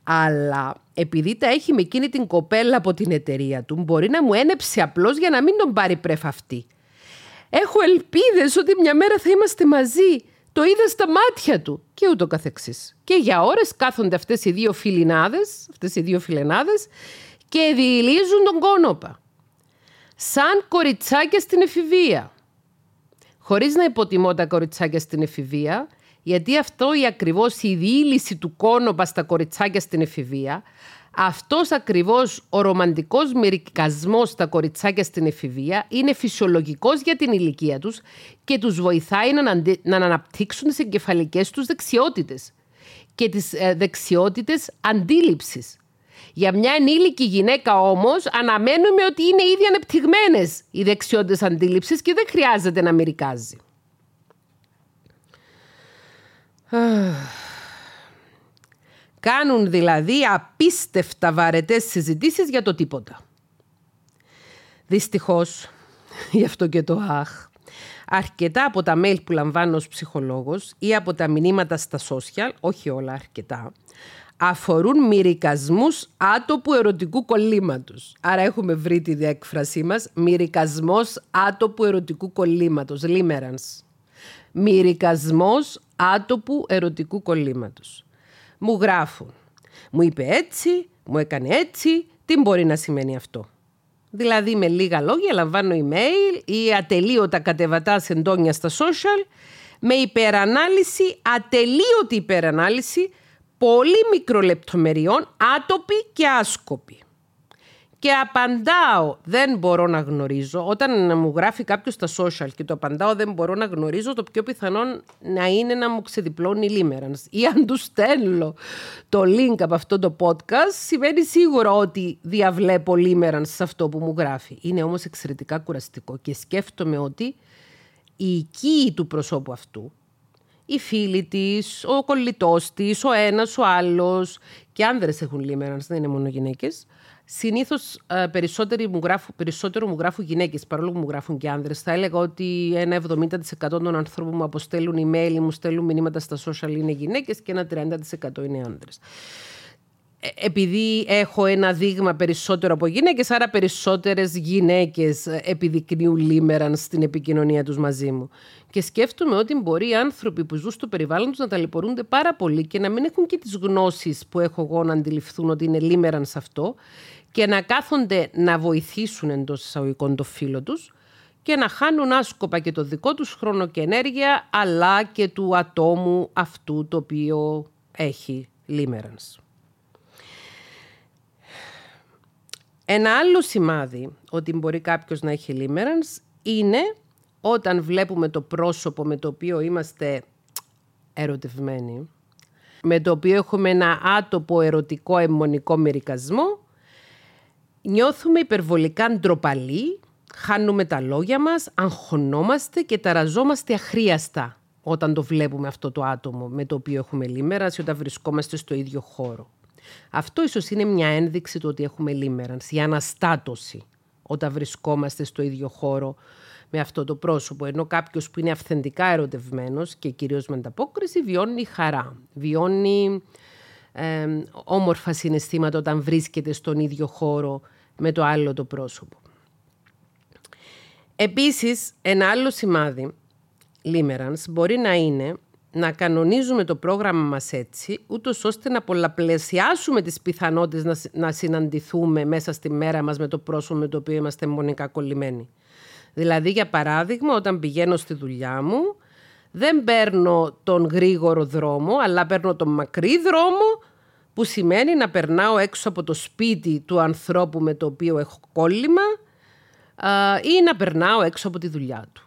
Αλλά επειδή τα έχει με εκείνη την κοπέλα από την εταιρεία του, μπορεί να μου ένεψε απλώς για να μην τον πάρει πρέφα αυτή. Έχω ελπίδες ότι μια μέρα θα είμαστε μαζί. Το είδα στα μάτια του και ούτω καθεξής. Και για ώρες κάθονται αυτές οι δύο φιλινάδες, αυτές οι δύο φιλενάδες και διηλίζουν τον κόνοπα. Σαν κοριτσάκια στην εφηβεία. Χωρίς να υποτιμώ τα κοριτσάκια στην εφηβεία, γιατί αυτό η ακριβώς η διήλυση του κόνοπα στα κοριτσάκια στην εφηβεία, αυτός ακριβώς ο ρομαντικός μερικασμός στα κοριτσάκια στην εφηβεία είναι φυσιολογικός για την ηλικία τους και τους βοηθάει να, να αναπτύξουν τις εγκεφαλικές τους δεξιότητες και τις ε, δεξιότητες αντίληψης. Για μια ενήλικη γυναίκα όμως αναμένουμε ότι είναι ήδη ανεπτυγμένες οι δεξιότητες αντίληψης και δεν χρειάζεται να μερικάζει. Κάνουν δηλαδή απίστευτα βαρετές συζητήσεις για το τίποτα. Δυστυχώς, (laughs) γι' αυτό και το αχ, αρκετά από τα mail που λαμβάνω ως ψυχολόγος ή από τα μηνύματα στα social, όχι όλα αρκετά, αφορούν μυρικασμούς άτοπου ερωτικού κολλήματος. Άρα έχουμε βρει τη διέκφρασή μας, μυρικασμός άτοπου ερωτικού κολλήματος, limerence. Μυρικασμός άτοπου ερωτικού κολλήματος. Μου γράφουν. Μου είπε έτσι, μου έκανε έτσι, τι μπορεί να σημαίνει αυτό; Δηλαδή με λίγα λόγια λαμβάνω email ή ατελείωτα κατεβατά εντόνια στα social με υπερανάλυση, ατελείωτη υπερανάλυση πολύ μικρολεπτομεριών, άτοπη και άσκοπη και απαντάω δεν μπορώ να γνωρίζω. Όταν μου γράφει κάποιος στα social και το απαντάω δεν μπορώ να γνωρίζω, το πιο πιθανόν να είναι να μου ξεδιπλώνει Limerence. Ή αν του στέλνω το link από αυτό το podcast, σημαίνει σίγουρα ότι διαβλέπω Limerence σε αυτό που μου γράφει. Είναι όμως εξαιρετικά κουραστικό και σκέφτομαι ότι η οικοί του προσώπου αυτού, οι φίλοι της, ο κολλητός της, ο ένας, ο άλλος. Και άνδρες έχουν Limerence, δεν είναι μόνο γυναίκες Συνήθως ε, περισσότερο μου γράφουν γυναίκες, παρόλο που μου γράφουν και άνδρες. Θα έλεγα ότι ένα 70% των ανθρώπων που μου αποστέλουν email ή μου στέλνουν μηνύματα στα social είναι γυναίκες και ένα 30% είναι άνδρες. Ε, επειδή έχω ένα δείγμα περισσότερο από γυναίκες, άρα περισσότερες γυναίκες επιδεικνύουν λίμεραν στην επικοινωνία τους μαζί μου. Και σκέφτομαι ότι μπορεί οι άνθρωποι που ζουν στο περιβάλλον τους να ταλαιπωρούνται πάρα πολύ και να μην έχουν και τις γνώσεις που έχω εγώ να αντιληφθούν ότι είναι λίμεραν σε αυτό και να κάθονται να βοηθήσουν εντός εισαγωγικών το φίλο τους και να χάνουν άσκοπα και το δικό τους χρόνο και ενέργεια αλλά και του ατόμου αυτού το οποίο έχει λίμερανς. Ένα άλλο σημάδι ότι μπορεί κάποιος να έχει λίμερανς είναι όταν βλέπουμε το πρόσωπο με το οποίο είμαστε ερωτευμένοι, με το οποίο έχουμε ένα άτοπο ερωτικό αιμονικό μερικασμό, νιώθουμε υπερβολικά ντροπαλοί, χάνουμε τα λόγια μας, αγχωνόμαστε και ταραζόμαστε αχρίαστα όταν το βλέπουμε αυτό το άτομο με το οποίο έχουμε λίμερανση όταν βρισκόμαστε στο ίδιο χώρο. Αυτό ίσως είναι μια ένδειξη του ότι έχουμε λίμερανση, η αναστάτωση όταν βρισκόμαστε στο ίδιο χώρο με αυτό το πρόσωπο. Ενώ κάποιος που είναι αυθεντικά ερωτευμένος και κυρίως με ανταπόκριση βιώνει χαρά, βιώνει ε, όμορφα συναισθήματα όταν βρίσκεται στον ίδιο χώρο με το άλλο το πρόσωπο. Επίσης, ένα άλλο σημάδι Limerence μπορεί να είναι να κανονίζουμε το πρόγραμμα μας έτσι, ούτως ώστε να πολλαπλασιάσουμε τις πιθανότητες να, να συναντηθούμε μέσα στη μέρα μας με το πρόσωπο με το οποίο είμαστε μονικά κολλημένοι. Δηλαδή, για παράδειγμα, όταν πηγαίνω στη δουλειά μου, δεν παίρνω τον γρήγορο δρόμο, αλλά παίρνω τον μακρύ δρόμο, που σημαίνει να περνάω έξω από το σπίτι του ανθρώπου με το οποίο έχω κόλλημα ή να περνάω έξω από τη δουλειά του.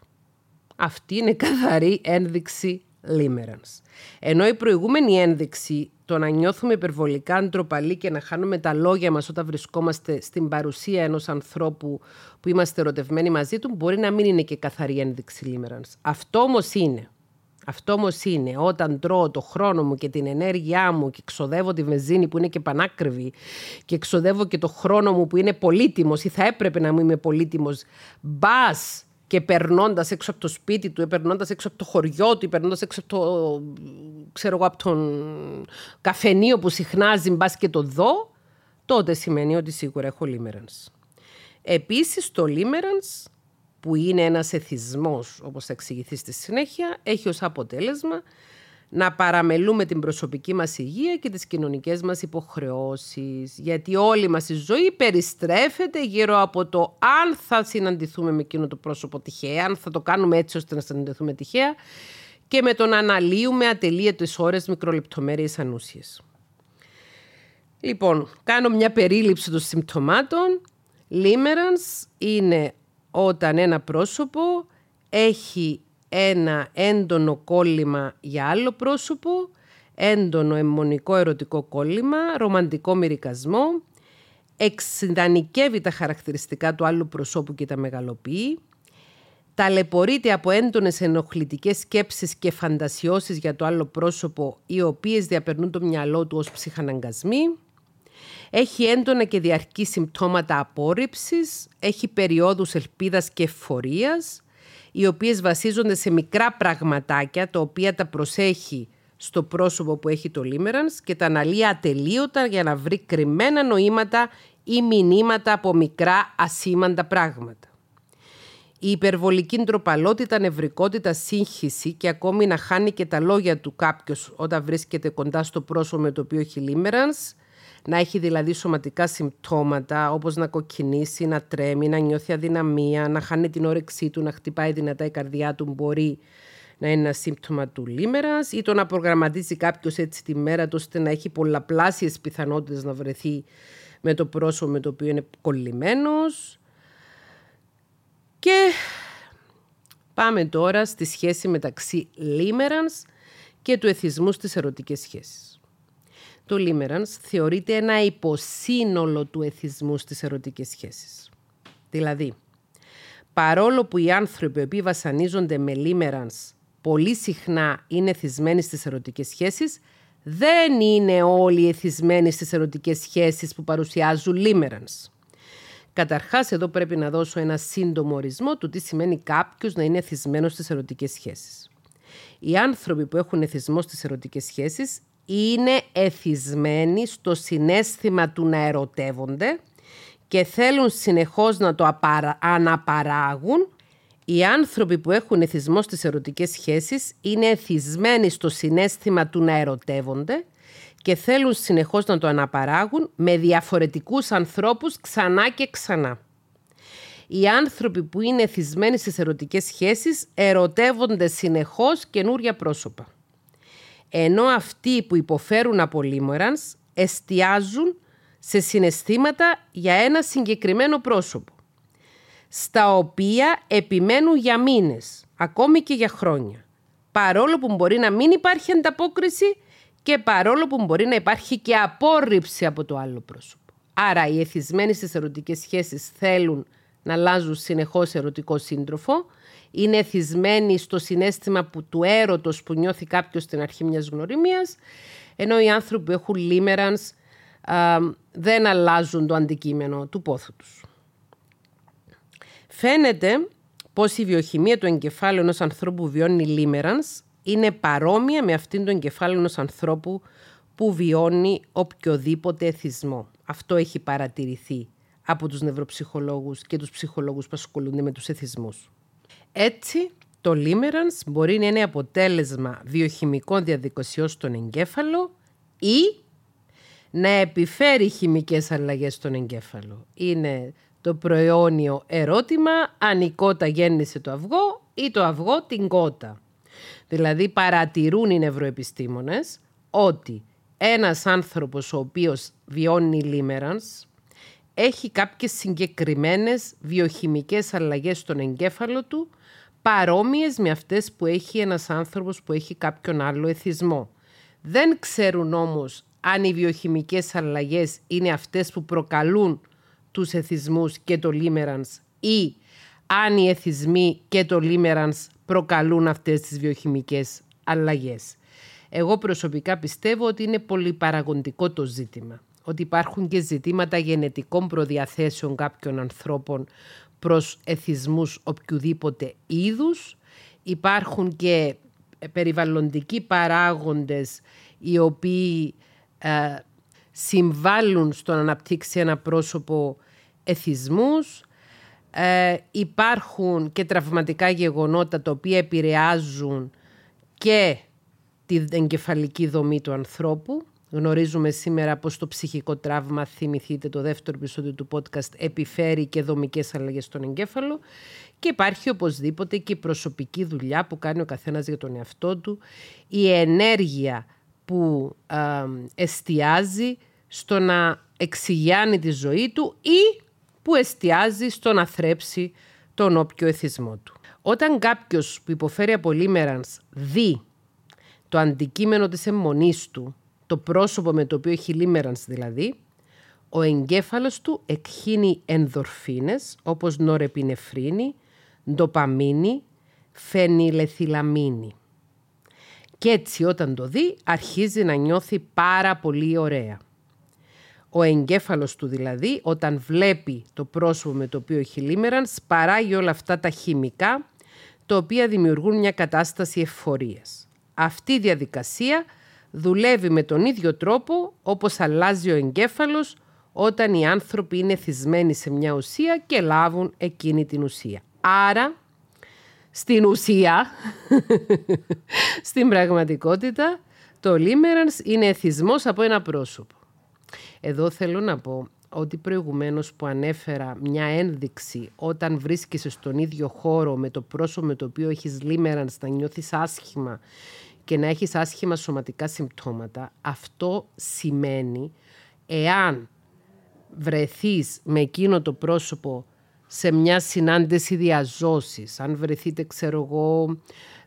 Αυτή είναι καθαρή ένδειξη limerence. Ενώ η προηγούμενη ένδειξη, το να νιώθουμε υπερβολικά ντροπαλοί και να χάνουμε τα λόγια μας όταν βρισκόμαστε στην παρουσία ενός ανθρώπου που είμαστε ερωτευμένοι μαζί του, μπορεί να μην είναι και καθαρή ένδειξη limerence. Αυτό όμως είναι. Αυτό όμως είναι όταν τρώω το χρόνο μου και την ενέργειά μου και ξοδεύω τη βενζίνη που είναι και πανάκριβη και ξοδεύω και το χρόνο μου που είναι πολύτιμος ή θα έπρεπε να μου είμαι πολύτιμος μπας και περνώντας έξω από το σπίτι του, περνώντας έξω από το χωριό του, περνώντας έξω από το, ξέρω εγώ, από τον καφενείο που συχνάζει, μπας και το δω, τότε σημαίνει ότι σίγουρα έχω limerence. Επίσης, το limerence, που είναι ένας εθισμός, όπως θα εξηγηθείς στη συνέχεια, έχει ως αποτέλεσμα να παραμελούμε την προσωπική μας υγεία και τις κοινωνικές μας υποχρεώσεις. Γιατί όλη μας η ζωή περιστρέφεται γύρω από το αν θα συναντηθούμε με εκείνο το πρόσωπο τυχαία, αν θα το κάνουμε έτσι ώστε να συναντηθούμε τυχαία και με το να αναλύουμε ατελείωτες ώρες μικρολεπτομέρειες ανούσιες. Λοιπόν, κάνω μια περίληψη των συμπτωμάτων. Limerence είναι όταν ένα πρόσωπο έχει ένα έντονο κόλλημα για άλλο πρόσωπο, έντονο αιμονικό ερωτικό κόλλημα, ρομαντικό μυρικασμό, εξειδανικεύει τα χαρακτηριστικά του άλλου προσώπου και τα μεγαλοποιεί, ταλαιπωρείται από έντονες ενοχλητικές σκέψεις και φαντασιώσεις για το άλλο πρόσωπο, οι οποίες διαπερνούν το μυαλό του ως ψυχαναγκασμοί, έχει έντονα και διαρκή συμπτώματα απόρριψης, έχει περιόδους ελπίδας και εφορίας, οι οποίες βασίζονται σε μικρά πραγματάκια, τα οποία τα προσέχει στο πρόσωπο που έχει το λίμερανς και τα αναλύει ατελείωτα για να βρει κρυμμένα νοήματα ή μηνύματα από μικρά ασήμαντα πράγματα. Η υπερβολική ντροπαλότητα, νευρικότητα, σύγχυση και ακόμη να χάνει και τα λόγια του κάποιος όταν βρίσκεται κοντά στο πρόσωπο με το οποίο έχει λίμερανς, να έχει δηλαδή σωματικά συμπτώματα όπως να κοκκινήσει, να τρέμει, να νιώθει αδυναμία, να χάνει την όρεξή του, να χτυπάει δυνατά η καρδιά του μπορεί να είναι ένα σύμπτωμα του λίμερας ή το να προγραμματίζει κάποιος έτσι τη μέρα του ώστε να έχει πολλαπλάσιες πιθανότητες να βρεθεί με το πρόσωπο με το οποίο είναι κολλημένος. Και πάμε τώρα στη σχέση μεταξύ λίμερανς και του εθισμού στις ερωτικές σχέσεις το Limerence θεωρείται ένα υποσύνολο του εθισμού στις ερωτικές σχέσεις. Δηλαδή, παρόλο που οι άνθρωποι που βασανίζονται με Limerence πολύ συχνά είναι εθισμένοι στις ερωτικές σχέσεις, δεν είναι όλοι εθισμένοι στις ερωτικές σχέσεις που παρουσιάζουν Limerence. Καταρχάς, εδώ πρέπει να δώσω ένα σύντομο ορισμό του τι σημαίνει κάποιος να είναι εθισμένος στις ερωτικές σχέσεις. Οι άνθρωποι που έχουν εθισμό στις ερωτικές σχέσεις είναι εθισμένοι στο συνέστημα του να ερωτεύονται και θέλουν συνεχώς να το αναπαράγουν. Οι άνθρωποι που έχουν εθισμό στις ερωτικές σχέσεις είναι εθισμένοι στο συνέστημα του να ερωτεύονται και θέλουν συνεχώς να το αναπαράγουν με διαφορετικούς ανθρώπους ξανά και ξανά. Οι άνθρωποι που είναι εθισμένοι στις ερωτικές σχέσεις ερωτεύονται συνεχώς καινούρια πρόσωπα ενώ αυτοί που υποφέρουν από λίμωρανς εστιάζουν σε συναισθήματα για ένα συγκεκριμένο πρόσωπο, στα οποία επιμένουν για μήνες, ακόμη και για χρόνια, παρόλο που μπορεί να μην υπάρχει ανταπόκριση και παρόλο που μπορεί να υπάρχει και απόρριψη από το άλλο πρόσωπο. Άρα οι εθισμένοι στις ερωτικές σχέσεις θέλουν να αλλάζουν συνεχώς ερωτικό σύντροφο, είναι εθισμένοι στο συνέστημα που, του έρωτος που νιώθει κάποιος στην αρχή μιας γνωριμίας, ενώ οι άνθρωποι που έχουν λίμερανς δεν αλλάζουν το αντικείμενο του πόθου τους. Φαίνεται πως η βιοχημία του εγκεφάλου ενός ανθρώπου που βιώνει λίμερανς είναι παρόμοια με αυτήν του εγκεφάλου ενός ανθρώπου που βιώνει οποιοδήποτε εθισμό. Αυτό έχει παρατηρηθεί από τους νευροψυχολόγους και τους ψυχολόγους που ασχολούνται με τους εθισμούς. Έτσι, το limerence μπορεί να είναι αποτέλεσμα βιοχημικών διαδικασιών στον εγκέφαλο ή να επιφέρει χημικές αλλαγές στον εγκέφαλο. Είναι το προαιώνιο ερώτημα αν η κότα γέννησε το αυγό ή το αυγό την κότα. Δηλαδή παρατηρούν οι νευροεπιστήμονες ότι ένας άνθρωπος ο οποίος βιώνει limerence έχει κάποιες συγκεκριμένες βιοχημικές αλλαγές στον εγκέφαλο του παρόμοιες με αυτές που έχει ένας άνθρωπος που έχει κάποιον άλλο εθισμό. Δεν ξέρουν όμως αν οι βιοχημικές αλλαγές είναι αυτές που προκαλούν τους εθισμούς και το limerence ή αν οι εθισμοί και το limerence προκαλούν αυτές τις βιοχημικές αλλαγές. Εγώ προσωπικά πιστεύω ότι είναι πολύ παραγοντικό το ζήτημα. Ότι υπάρχουν και ζητήματα γενετικών προδιαθέσεων κάποιων ανθρώπων προς εθισμούς οποιοδήποτε είδους. Υπάρχουν και περιβαλλοντικοί παράγοντες οι οποίοι ε, συμβάλλουν στο να αναπτύξει ένα πρόσωπο εθισμούς. Ε, υπάρχουν και τραυματικά γεγονότα τα οποία επηρεάζουν και την εγκεφαλική δομή του ανθρώπου. Γνωρίζουμε σήμερα πως το ψυχικό τραύμα, θυμηθείτε το δεύτερο επεισόδιο του podcast, επιφέρει και δομικές αλλαγές στον εγκέφαλο και υπάρχει οπωσδήποτε και η προσωπική δουλειά που κάνει ο καθένας για τον εαυτό του, η ενέργεια που εστιάζει στο να εξηγιάνει τη ζωή του ή που εστιάζει στο να θρέψει τον όποιο εθισμό του. Όταν κάποιος που υποφέρει από λίμερανς δει το αντικείμενο της αιμονής του, το πρόσωπο με το οποίο έχει λίμερανς δηλαδή, ο εγκέφαλος του εκχύνει ενδορφίνες όπως νορεπινεφρίνη, ντοπαμίνη, φενιλεθυλαμίνη. Και έτσι όταν το δει αρχίζει να νιώθει πάρα πολύ ωραία. Ο εγκέφαλος του δηλαδή όταν βλέπει το πρόσωπο με το οποίο έχει λίμερανς παράγει όλα αυτά τα χημικά τα οποία δημιουργούν μια κατάσταση ευφορίας. Αυτή η διαδικασία δουλεύει με τον ίδιο τρόπο όπως αλλάζει ο εγκέφαλος όταν οι άνθρωποι είναι θυσμένοι σε μια ουσία και λάβουν εκείνη την ουσία. Άρα, στην ουσία, (laughs) στην πραγματικότητα, το λίμερανς είναι εθισμός από ένα πρόσωπο. Εδώ θέλω να πω ότι προηγουμένως που ανέφερα μια ένδειξη όταν βρίσκεσαι στον ίδιο χώρο με το πρόσωπο με το οποίο έχεις λίμερανς να νιώθεις άσχημα και να έχεις άσχημα σωματικά συμπτώματα, αυτό σημαίνει εάν βρεθείς με εκείνο το πρόσωπο σε μια συνάντηση διαζώσης, αν βρεθείτε, ξέρω εγώ,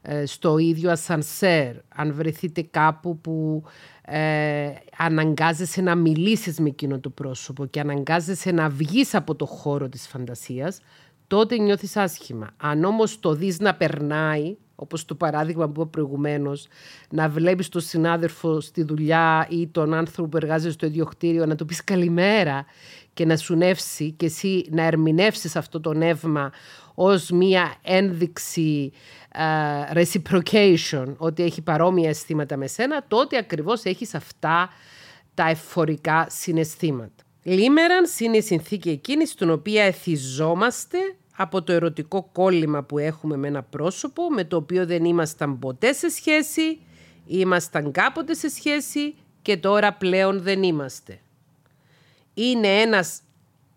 ε, στο ίδιο ασανσέρ, αν βρεθείτε κάπου που ε, αναγκάζεσαι να μιλήσεις με εκείνο το πρόσωπο και αναγκάζεσαι να βγεις από το χώρο της φαντασίας, τότε νιώθεις άσχημα. Αν όμως το δεις να περνάει, όπως το παράδειγμα που είπα προηγουμένως, να βλέπεις τον συνάδελφο στη δουλειά ή τον άνθρωπο που εργάζεται στο ίδιο κτίριο να του πεις καλημέρα και να σου νεύσει και εσύ να ερμηνεύσεις αυτό το νεύμα ως μία ένδειξη uh, reciprocation, ότι έχει παρόμοια αισθήματα με σένα, τότε ακριβώς έχεις αυτά τα εφορικά συναισθήματα. Λίμερανς είναι η συνθήκη εκείνη στην οποία εθιζόμαστε από το ερωτικό κόλλημα που έχουμε με ένα πρόσωπο με το οποίο δεν ήμασταν ποτέ σε σχέση, ήμασταν κάποτε σε σχέση και τώρα πλέον δεν είμαστε. Είναι ένας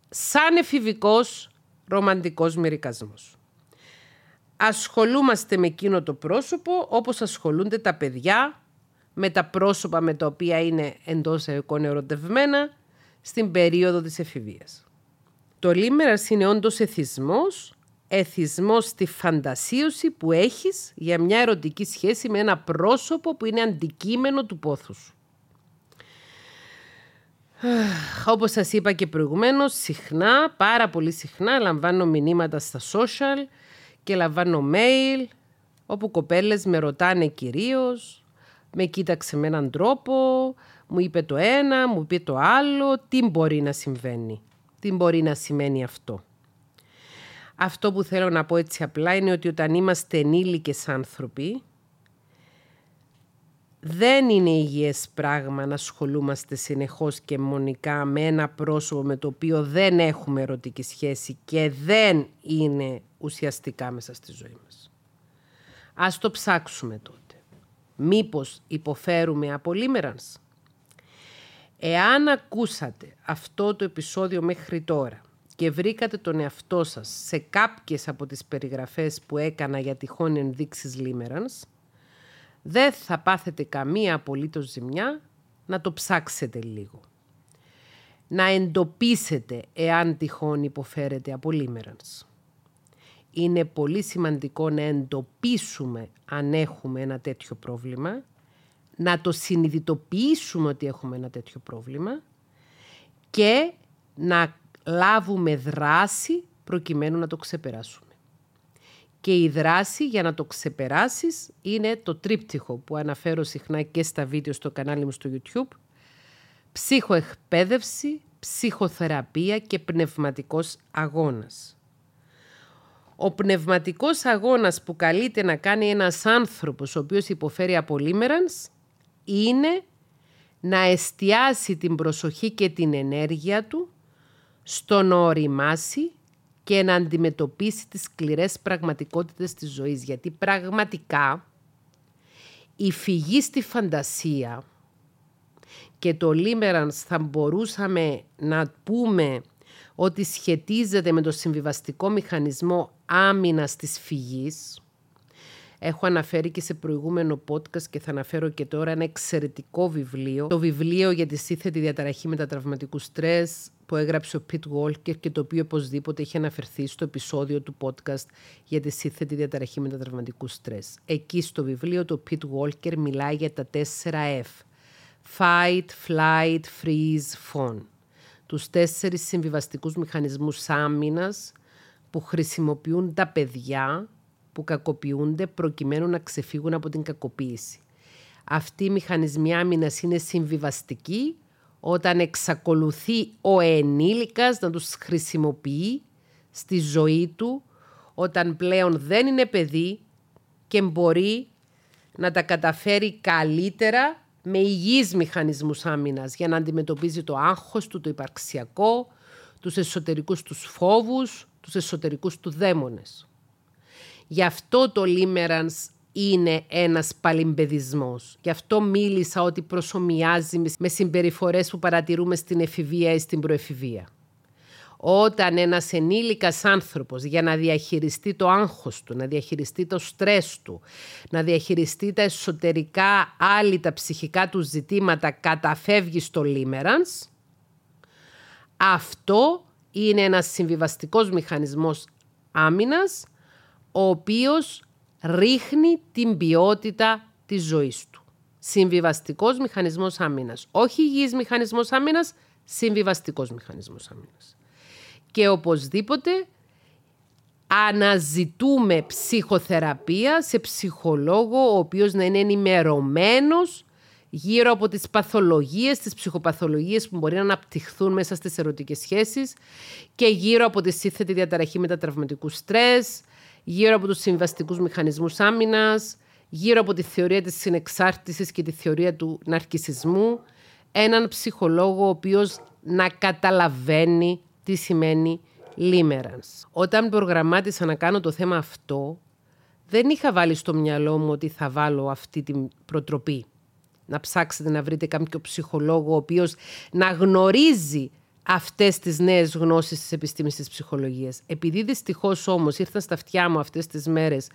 σαν εφηβικός ρομαντικός μερικασμός. Ασχολούμαστε με εκείνο το πρόσωπο όπως ασχολούνται τα παιδιά με τα πρόσωπα με τα οποία είναι εντός εικόν ερωτευμένα στην περίοδο της εφηβείας. Το λίμερας είναι όντως εθισμός, εθισμός στη φαντασίωση που έχεις για μια ερωτική σχέση με ένα πρόσωπο που είναι αντικείμενο του πόθους σου. Όπως σας είπα και προηγουμένως, συχνά, πάρα πολύ συχνά, λαμβάνω μηνύματα στα social και λαμβάνω mail, όπου κοπέλες με ρωτάνε κυρίως, με κοίταξε με έναν τρόπο, μου είπε το ένα, μου είπε το άλλο, τι μπορεί να συμβαίνει, τι μπορεί να σημαίνει αυτό; Αυτό που θέλω να πω έτσι απλά είναι ότι όταν είμαστε ενήλικες άνθρωποι, δεν είναι υγιές πράγμα να ασχολούμαστε συνεχώς και μονικά με ένα πρόσωπο με το οποίο δεν έχουμε ερωτική σχέση και δεν είναι ουσιαστικά μέσα στη ζωή μας. Ας το ψάξουμε τότε. Μήπως υποφέρουμε από λίμερανς; Εάν ακούσατε αυτό το επεισόδιο μέχρι τώρα και βρήκατε τον εαυτό σας σε κάποιες από τις περιγραφές που έκανα για τυχόν ενδείξεις λίμερανς, δεν θα πάθετε καμία απολύτως ζημιά να το ψάξετε λίγο. Να εντοπίσετε εάν τυχόν υποφέρετε από λίμερανς. Είναι πολύ σημαντικό να εντοπίσουμε αν έχουμε ένα τέτοιο πρόβλημα, να το συνειδητοποιήσουμε ότι έχουμε ένα τέτοιο πρόβλημα και να λάβουμε δράση προκειμένου να το ξεπεράσουμε. Και η δράση για να το ξεπεράσεις είναι το τρίπτυχο που αναφέρω συχνά και στα βίντεο στο κανάλι μου στο YouTube. Ψυχοεκπαίδευση, ψυχοθεραπεία και πνευματικός αγώνας. Ο πνευματικός αγώνας που καλείται να κάνει ένας άνθρωπος ο οποίος υποφέρει από λίμερανς είναι να εστιάσει την προσοχή και την ενέργεια του στο να οριμάσει και να αντιμετωπίσει τις σκληρές πραγματικότητες της ζωής. Γιατί πραγματικά η φυγή στη φαντασία και το λίμερανς θα μπορούσαμε να πούμε ότι σχετίζεται με το συμβιβαστικό μηχανισμό άμυνας της φυγής. Έχω αναφέρει και σε προηγούμενο podcast και θα αναφέρω και τώρα ένα εξαιρετικό βιβλίο. Το βιβλίο για τη σύνθετη διαταραχή μετατραυματικού στρες που έγραψε ο Πιτ Walker και το οποίο οπωσδήποτε είχε αναφερθεί στο επεισόδιο του podcast για τη σύνθετη διαταραχή μετατραυματικού στρες. Εκεί στο βιβλίο το Πιτ Walker μιλάει για τα 4 F. Fight, Flight, Freeze, Phone. Τους τέσσερις συμβιβαστικούς μηχανισμούς άμυνας που χρησιμοποιούν τα παιδιά που κακοποιούνται προκειμένου να ξεφύγουν από την κακοποίηση. Αυτοί οι μηχανισμοί άμυνας είναι συμβιβαστικοί όταν εξακολουθεί ο ενήλικας να τους χρησιμοποιεί στη ζωή του, όταν πλέον δεν είναι παιδί και μπορεί να τα καταφέρει καλύτερα με υγιείς μηχανισμούς άμυνας για να αντιμετωπίζει το άγχος του, το υπαρξιακό, τους εσωτερικούς τους φόβους, τους εσωτερικούς του δαίμονες. Γι' αυτό το λίμερανς είναι ένας παλιμπεδισμός. Γι' αυτό μίλησα ότι προσωμιάζει με συμπεριφορές που παρατηρούμε στην εφηβεία ή στην προεφηβεία. Όταν ένας ενήλικας άνθρωπος για να διαχειριστεί το άγχος του, να διαχειριστεί το στρες του, να διαχειριστεί τα εσωτερικά άλλη τα ψυχικά του ζητήματα καταφεύγει στο λίμερανς, αυτό είναι ένας συμβιβαστικός μηχανισμός άμυνας, ο οποίος ρίχνει την ποιότητα της ζωής του. Συμβιβαστικός μηχανισμός άμυνας. Όχι υγιής μηχανισμός άμυνας, συμβιβαστικός μηχανισμός άμυνας. Και οπωσδήποτε αναζητούμε ψυχοθεραπεία σε ψυχολόγο ο οποίος να είναι ενημερωμένος γύρω από τις παθολογίες, τις ψυχοπαθολογίες που μπορεί να αναπτυχθούν μέσα στις ερωτικές σχέσεις και γύρω από τη σύνθετη διαταραχή μετατραυματικού στρες, γύρω από τους συμβαστικούς μηχανισμούς άμυνας, γύρω από τη θεωρία της συνεξάρτησης και τη θεωρία του ναρκισισμού, έναν ψυχολόγο ο οποίος να καταλαβαίνει τι σημαίνει limerence. Όταν προγραμμάτισα να κάνω το θέμα αυτό, δεν είχα βάλει στο μυαλό μου ότι θα βάλω αυτή την προτροπή. Να ψάξετε να βρείτε κάποιο ψυχολόγο ο οποίος να γνωρίζει αυτές τις νέες γνώσεις της επιστήμης της ψυχολογίας. Επειδή δυστυχώς όμως ήρθαν στα αυτιά μου αυτές τις μέρες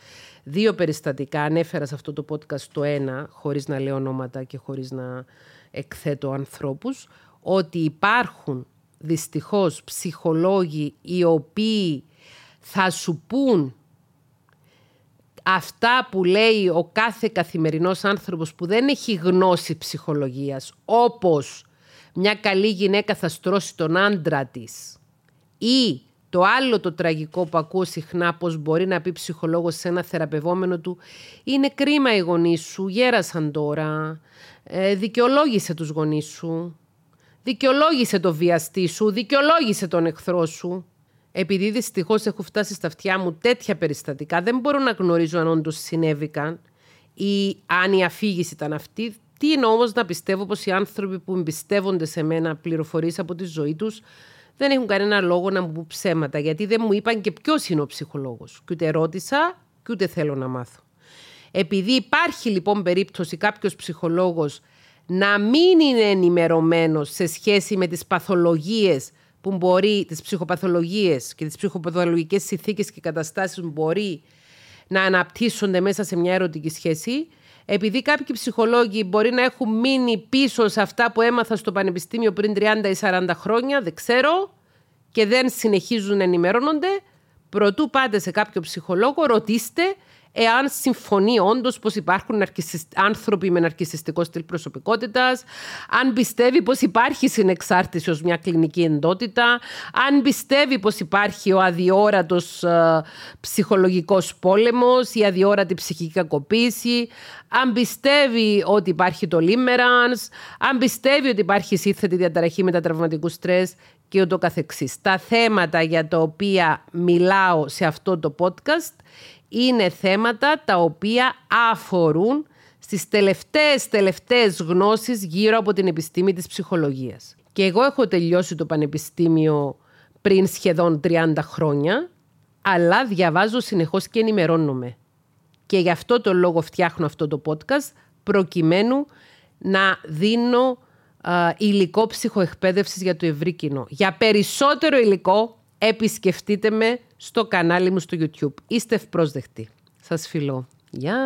δύο περιστατικά, ανέφερα σε αυτό το podcast το ένα, χωρίς να λέω ονόματα και χωρίς να εκθέτω ανθρώπους, ότι υπάρχουν δυστυχώς ψυχολόγοι οι οποίοι θα σου πούν αυτά που λέει ο κάθε καθημερινός άνθρωπος που δεν έχει γνώση ψυχολογίας, όπως μια καλή γυναίκα θα στρώσει τον άντρα της ή το άλλο το τραγικό που ακούω συχνά πως μπορεί να πει ψυχολόγος σε ένα θεραπευόμενο του είναι κρίμα οι γονείς σου, γέρασαν τώρα, ε, δικαιολόγησε τους γονείς σου, δικαιολόγησε το βιαστή σου, δικαιολόγησε τον εχθρό σου. Επειδή δυστυχώς έχω φτάσει στα αυτιά μου τέτοια περιστατικά, δεν μπορώ να γνωρίζω αν όντως συνέβηκαν ή αν η αφήγηση ήταν αυτή. Τι είναι όμως να πιστεύω πως οι άνθρωποι που εμπιστεύονται σε μένα πληροφορίες από τη ζωή τους δεν έχουν κανένα λόγο να μου πούν ψέματα, γιατί δεν μου είπαν και ποιος είναι ο ψυχολόγος. Και ούτε ρώτησα και ούτε θέλω να μάθω. Επειδή υπάρχει λοιπόν περίπτωση κάποιος ψυχολόγος να μην είναι ενημερωμένος σε σχέση με τις παθολογίες που μπορεί, τις ψυχοπαθολογίες και τις ψυχοπαθολογικές συνθήκες και καταστάσεις που μπορεί να αναπτύσσονται μέσα σε μια ερωτική σχέση, επειδή κάποιοι ψυχολόγοι μπορεί να έχουν μείνει πίσω σε αυτά που έμαθα στο πανεπιστήμιο πριν 30 ή 40 χρόνια, δεν ξέρω, και δεν συνεχίζουν να ενημερώνονται, προτού πάτε σε κάποιο ψυχολόγο, ρωτήστε εάν συμφωνεί όντως πως υπάρχουν άνθρωποι με ναρκιστικό στυλ προσωπικότητας, αν πιστεύει πως υπάρχει συνεξάρτηση ως μια κλινική εντότητα, αν πιστεύει πως υπάρχει ο αδιόρατος ε, ψυχολογικός πόλεμος, η αδιόρατη ψυχική κακοποίηση, αν πιστεύει ότι υπάρχει το limerence, αν πιστεύει ότι υπάρχει σύνθετη διαταραχή μετατραυματικού στρες και ούτω καθεξής. Τα θέματα για τα οποία μιλάω σε αυτό το podcast είναι θέματα τα οποία αφορούν στις τελευταίες τελευταίες γνώσεις γύρω από την επιστήμη της ψυχολογίας. Και εγώ έχω τελειώσει το πανεπιστήμιο πριν σχεδόν 30 χρόνια, αλλά διαβάζω συνεχώς και ενημερώνομαι. Και γι' αυτό το λόγο φτιάχνω αυτό το podcast, προκειμένου να δίνω υλικό ψυχοεκπαίδευσης για το ευρύ κοινό. Για περισσότερο υλικό επισκεφτείτε με στο κανάλι μου στο YouTube. Είστε ευπρόσδεκτοι. Σας φιλώ. Γεια!